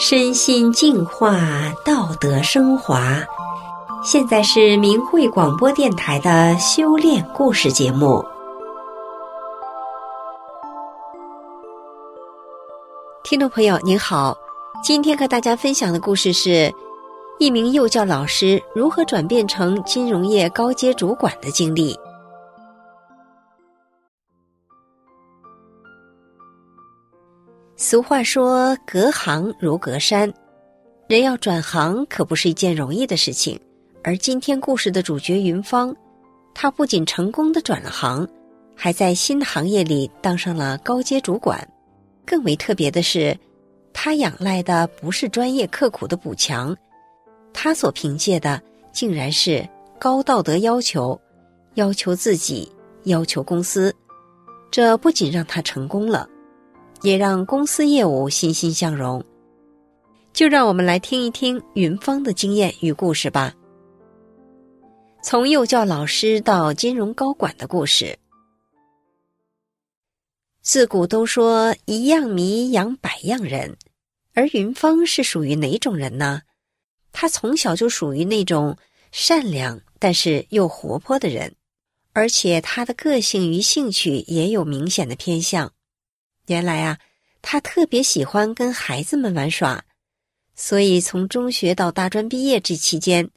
身心净化，道德升华。现在是明慧广播电台的修炼故事节目。听众朋友您好，今天和大家分享的故事是一名幼教老师如何转变成金融业高阶主管的经历。俗话说：“隔行如隔山”，人要转行可不是一件容易的事情。而今天故事的主角云芳，她不仅成功的转了行，还在新行业里当上了高阶主管。更为特别的是，她仰赖的不是专业刻苦的补强，她所凭借的竟然是高道德要求，要求自己，要求公司。这不仅让她成功了。也让公司业务欣欣向荣。就让我们来听一听云芳的经验与故事吧。从幼教老师到金融高管的故事。自古都说一样米养百样人，而云芳是属于哪种人呢？她从小就属于那种善良但是又活泼的人，而且她的个性与兴趣也有明显的偏向。原来啊，他特别喜欢跟孩子们玩耍，所以从中学到大专毕业这期间，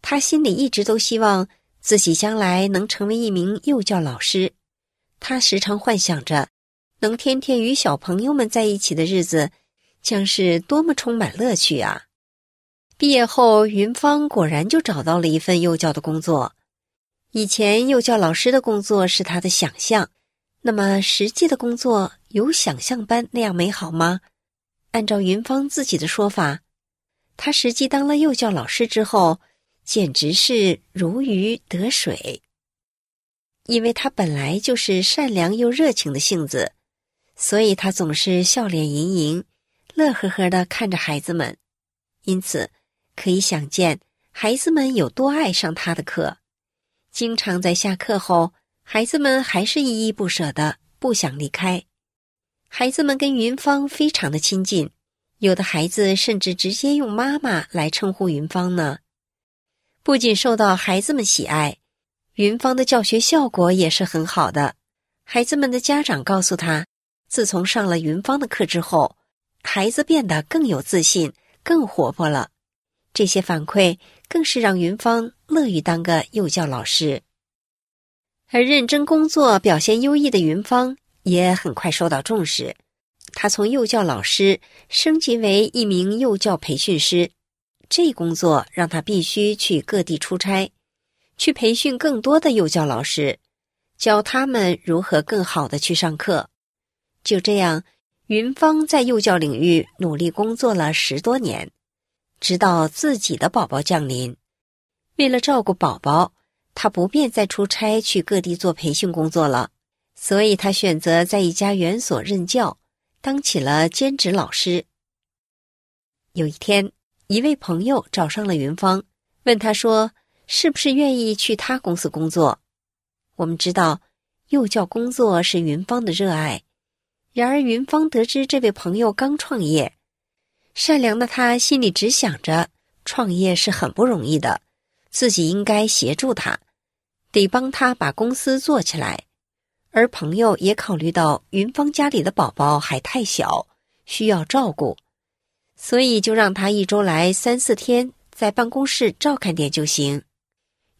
他心里一直都希望自己将来能成为一名幼教老师。他时常幻想着，能天天与小朋友们在一起的日子，将是多么充满乐趣啊！毕业后，云芳果然就找到了一份幼教的工作。以前幼教老师的工作是他的想象。那么实际的工作有想象般那样美好吗？按照云芳自己的说法，她实际当了幼教老师之后，简直是如鱼得水。因为她本来就是善良又热情的性子，所以她总是笑脸盈盈、乐呵呵的看着孩子们，因此可以想见孩子们有多爱上她的课，经常在下课后。孩子们还是依依不舍的，不想离开。孩子们跟云芳非常的亲近，有的孩子甚至直接用妈妈来称呼云芳呢。不仅受到孩子们喜爱，云芳的教学效果也是很好的。孩子们的家长告诉他，自从上了云芳的课之后，孩子变得更有自信，更活泼了。这些反馈更是让云芳乐于当个幼教老师。而认真工作、表现优异的云芳也很快受到重视。她从幼教老师升级为一名幼教培训师，这工作让她必须去各地出差，去培训更多的幼教老师，教他们如何更好的去上课。就这样，云芳在幼教领域努力工作了十多年，直到自己的宝宝降临。为了照顾宝宝。他不便再出差去各地做培训工作了，所以他选择在一家园所任教，当起了兼职老师。有一天，一位朋友找上了云芳，问他说：“是不是愿意去他公司工作？”我们知道，幼教工作是云芳的热爱。然而，云芳得知这位朋友刚创业，善良的他心里只想着创业是很不容易的。自己应该协助他，得帮他把公司做起来。而朋友也考虑到云芳家里的宝宝还太小，需要照顾，所以就让他一周来三四天，在办公室照看点就行。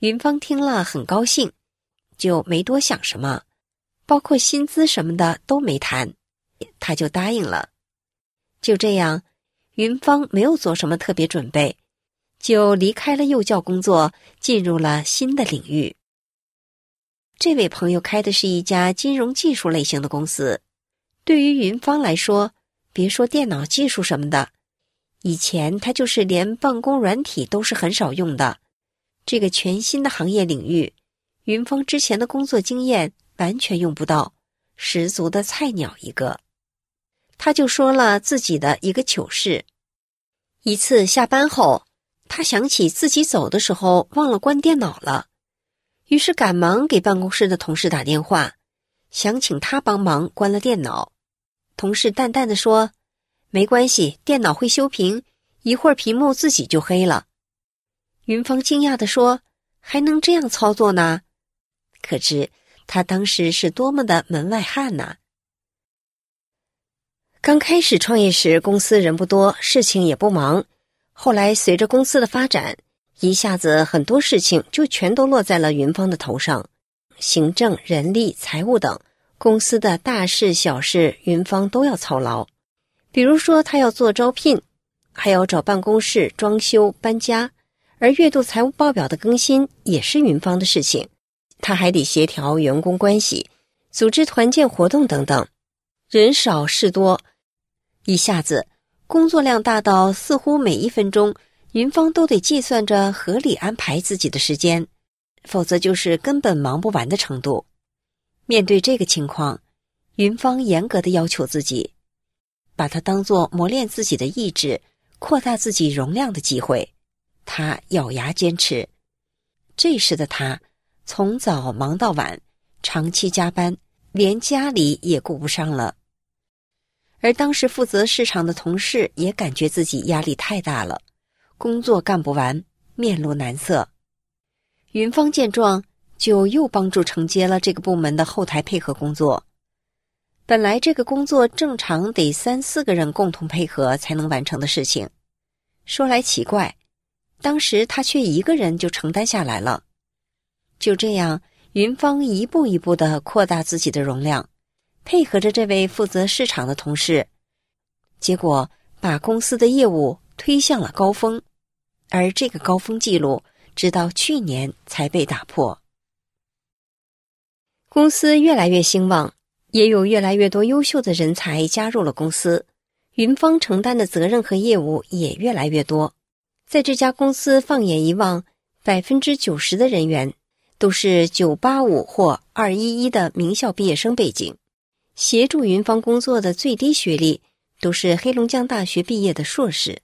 云芳听了很高兴，就没多想什么，包括薪资什么的都没谈，他就答应了。就这样，云芳没有做什么特别准备。就离开了幼教工作，进入了新的领域。这位朋友开的是一家金融技术类型的公司。对于云芳来说，别说电脑技术什么的，以前他就是连办公软体都是很少用的。这个全新的行业领域，云芳之前的工作经验完全用不到，十足的菜鸟一个。他就说了自己的一个糗事：一次下班后。他想起自己走的时候忘了关电脑了，于是赶忙给办公室的同事打电话，想请他帮忙关了电脑。同事淡淡的说：“没关系，电脑会修屏，一会儿屏幕自己就黑了。云芳惊讶的说：“还能这样操作呢？可知他当时是多么的门外汉呐！”刚开始创业时，公司人不多，事情也不忙。后来随着公司的发展，一下子很多事情就全都落在了云芳的头上，行政、人力、财务等公司的大事小事，云芳都要操劳。比如说，他要做招聘，还要找办公室装修、搬家，而月度财务报表的更新也是云芳的事情。他还得协调员工关系、组织团建活动等等，人少事多，一下子工作量大到似乎每一分钟，云芳都得计算着合理安排自己的时间，否则就是根本忙不完的程度。面对这个情况，云芳严格的要求自己。把它当做磨练自己的意志、扩大自己容量的机会，他咬牙坚持。这时的他从早忙到晚，长期加班，连家里也顾不上了。而当时负责市场的同事也感觉自己压力太大了，工作干不完，面露难色。云芳见状，就又帮助承接了这个部门的后台配合工作。本来这个工作正常得三四个人共同配合才能完成的事情，说来奇怪，当时他却一个人就承担下来了。就这样，云芳一步一步的扩大自己的容量，配合着这位负责市场的同事，结果把公司的业务推向了高峰，而这个高峰记录直到去年才被打破。公司越来越兴旺。也有越来越多优秀的人才加入了公司，云芳承担的责任和业务也越来越多。在这家公司，放眼一望，百分之九十的人员都是九八五或二一一的名校毕业生背景，协助云芳工作的最低学历都是黑龙江大学毕业的硕士，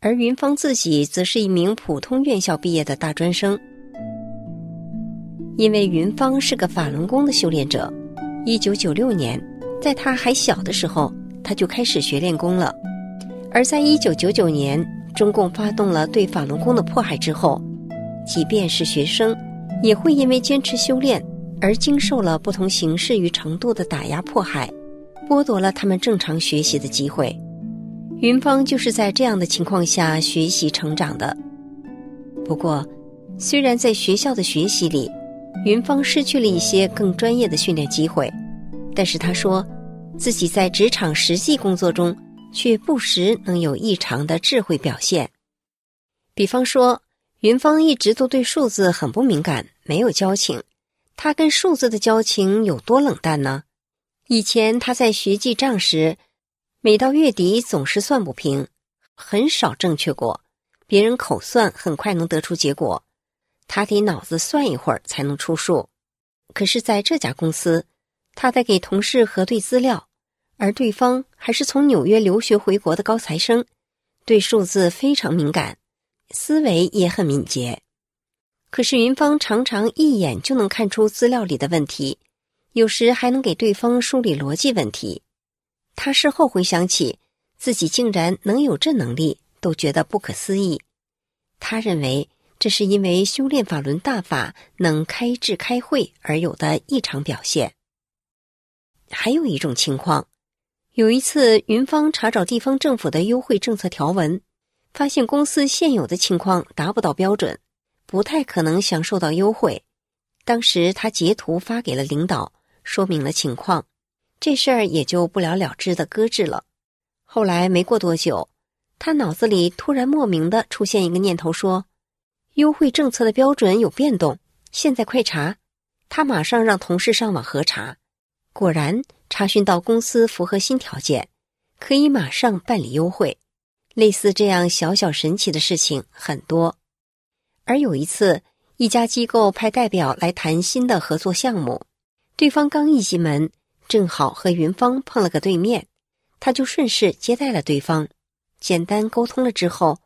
而云芳自己则是一名普通院校毕业的大专生。因为云芳是个法轮功的修炼者。一九九六年，在他还小的时候，他就开始学练功了。而在一九九九年，中共发动了对法轮功的迫害之后，即便是学生，也会因为坚持修炼而经受了不同形式与程度的打压迫害，剥夺了他们正常学习的机会。云芳就是在这样的情况下学习成长的。不过，虽然在学校的学习里，云芳失去了一些更专业的训练机会，但是他说，自己在职场实际工作中却不时能有异常的智慧表现。比方说，云芳一直都对数字很不敏感，没有交情。他跟数字的交情有多冷淡呢？以前他在学记账时，每到月底总是算不平，很少正确过，别人口算很快能得出结果。他得脑子算一会儿才能出数，可是在这家公司，他在给同事核对资料，而对方还是从纽约留学回国的高材生，对数字非常敏感，思维也很敏捷。可是云芳常常一眼就能看出资料里的问题，有时还能给对方梳理逻辑问题。他事后回想起自己竟然能有这能力，都觉得不可思议。他认为。这是因为修炼法轮大法能开智开慧而有的异常表现。还有一种情况，有一次云芳查找地方政府的优惠政策条文，发现公司现有的情况达不到标准，不太可能享受到优惠。当时他截图发给了领导，说明了情况，这事儿也就不了了之的搁置了。后来没过多久，他脑子里突然莫名的出现一个念头，说。优惠政策的标准有变动，现在快查！他马上让同事上网核查，果然查询到公司符合新条件，可以马上办理优惠。类似这样小小神奇的事情很多。而有一次，一家机构派代表来谈新的合作项目，对方刚一进门，正好和云芳碰了个对面，他就顺势接待了对方，简单沟通了之后。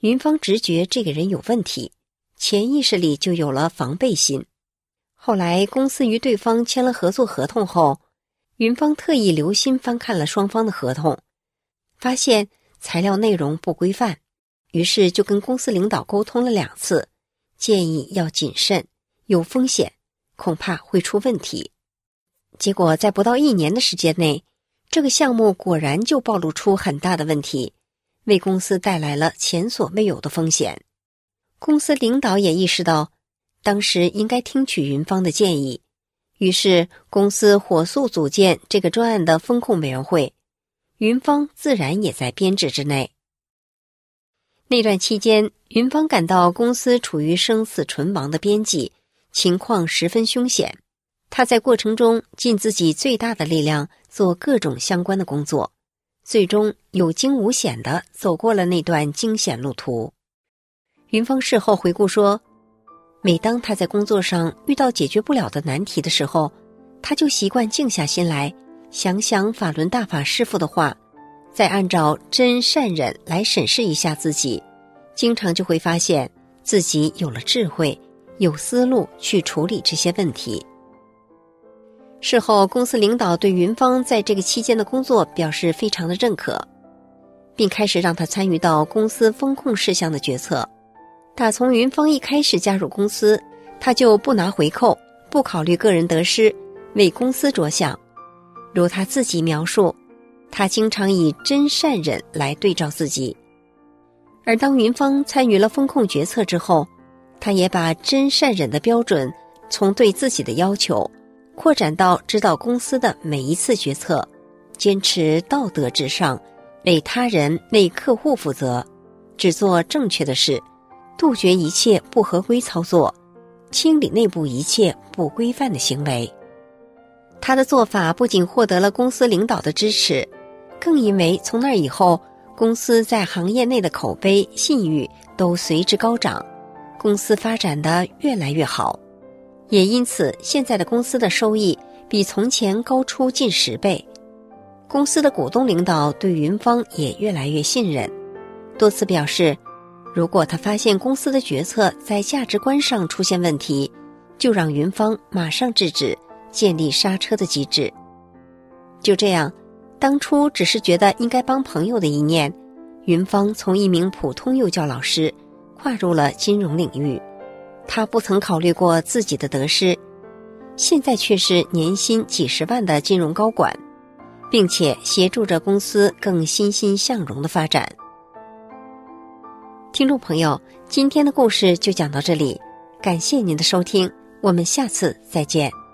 云芳直觉这个人有问题，潜意识里就有了防备心。后来公司与对方签了合作合同后，云芳特意留心翻看了双方的合同，发现材料内容不规范，于是就跟公司领导沟通了两次，建议要谨慎，有风险，恐怕会出问题。结果在不到一年的时间内，这个项目果然就暴露出很大的问题，为公司带来了前所未有的风险。公司领导也意识到，当时应该听取云芳的建议，于是公司火速组建这个专案的风控委员会，云芳自然也在编制之内。那段期间，云芳感到公司处于生死存亡的边际，情况十分凶险。他在过程中尽自己最大的力量做各种相关的工作，最终有惊无险地走过了那段惊险路途。云芳事后回顾说：“每当他在工作上遇到解决不了的难题的时候，他就习惯静下心来，想想法轮大法师父的话，再按照真善忍来审视一下自己，经常就会发现自己有了智慧，有思路去处理这些问题。”事后，公司领导对云芳在这个期间的工作表示非常的认可，并开始让他参与到公司风控事项的决策。打从云芳一开始加入公司，他就不拿回扣，不考虑个人得失，为公司着想。如他自己描述，他经常以真善忍来对照自己。而当云芳参与了风控决策之后，他也把真善忍的标准从对自己的要求，扩展到指导公司的每一次决策，坚持道德至上，为他人、为客户负责，只做正确的事。杜绝一切不合规操作，清理内部一切不规范的行为。他的做法不仅获得了公司领导的支持，更因为从那以后，公司在行业内的口碑、信誉都随之高涨，公司发展的越来越好。也因此，现在的公司的收益比从前高出近十倍。公司的股东领导对云芳也越来越信任，多次表示。如果他发现公司的决策在价值观上出现问题，就让云芳马上制止，建立刹车的机制。就这样，当初只是觉得应该帮朋友的一念，云芳从一名普通幼教老师跨入了金融领域。他不曾考虑过自己的得失，现在却是年薪几十万的金融高管，并且协助着公司更欣欣向荣的发展。听众朋友，今天的故事就讲到这里，感谢您的收听，我们下次再见。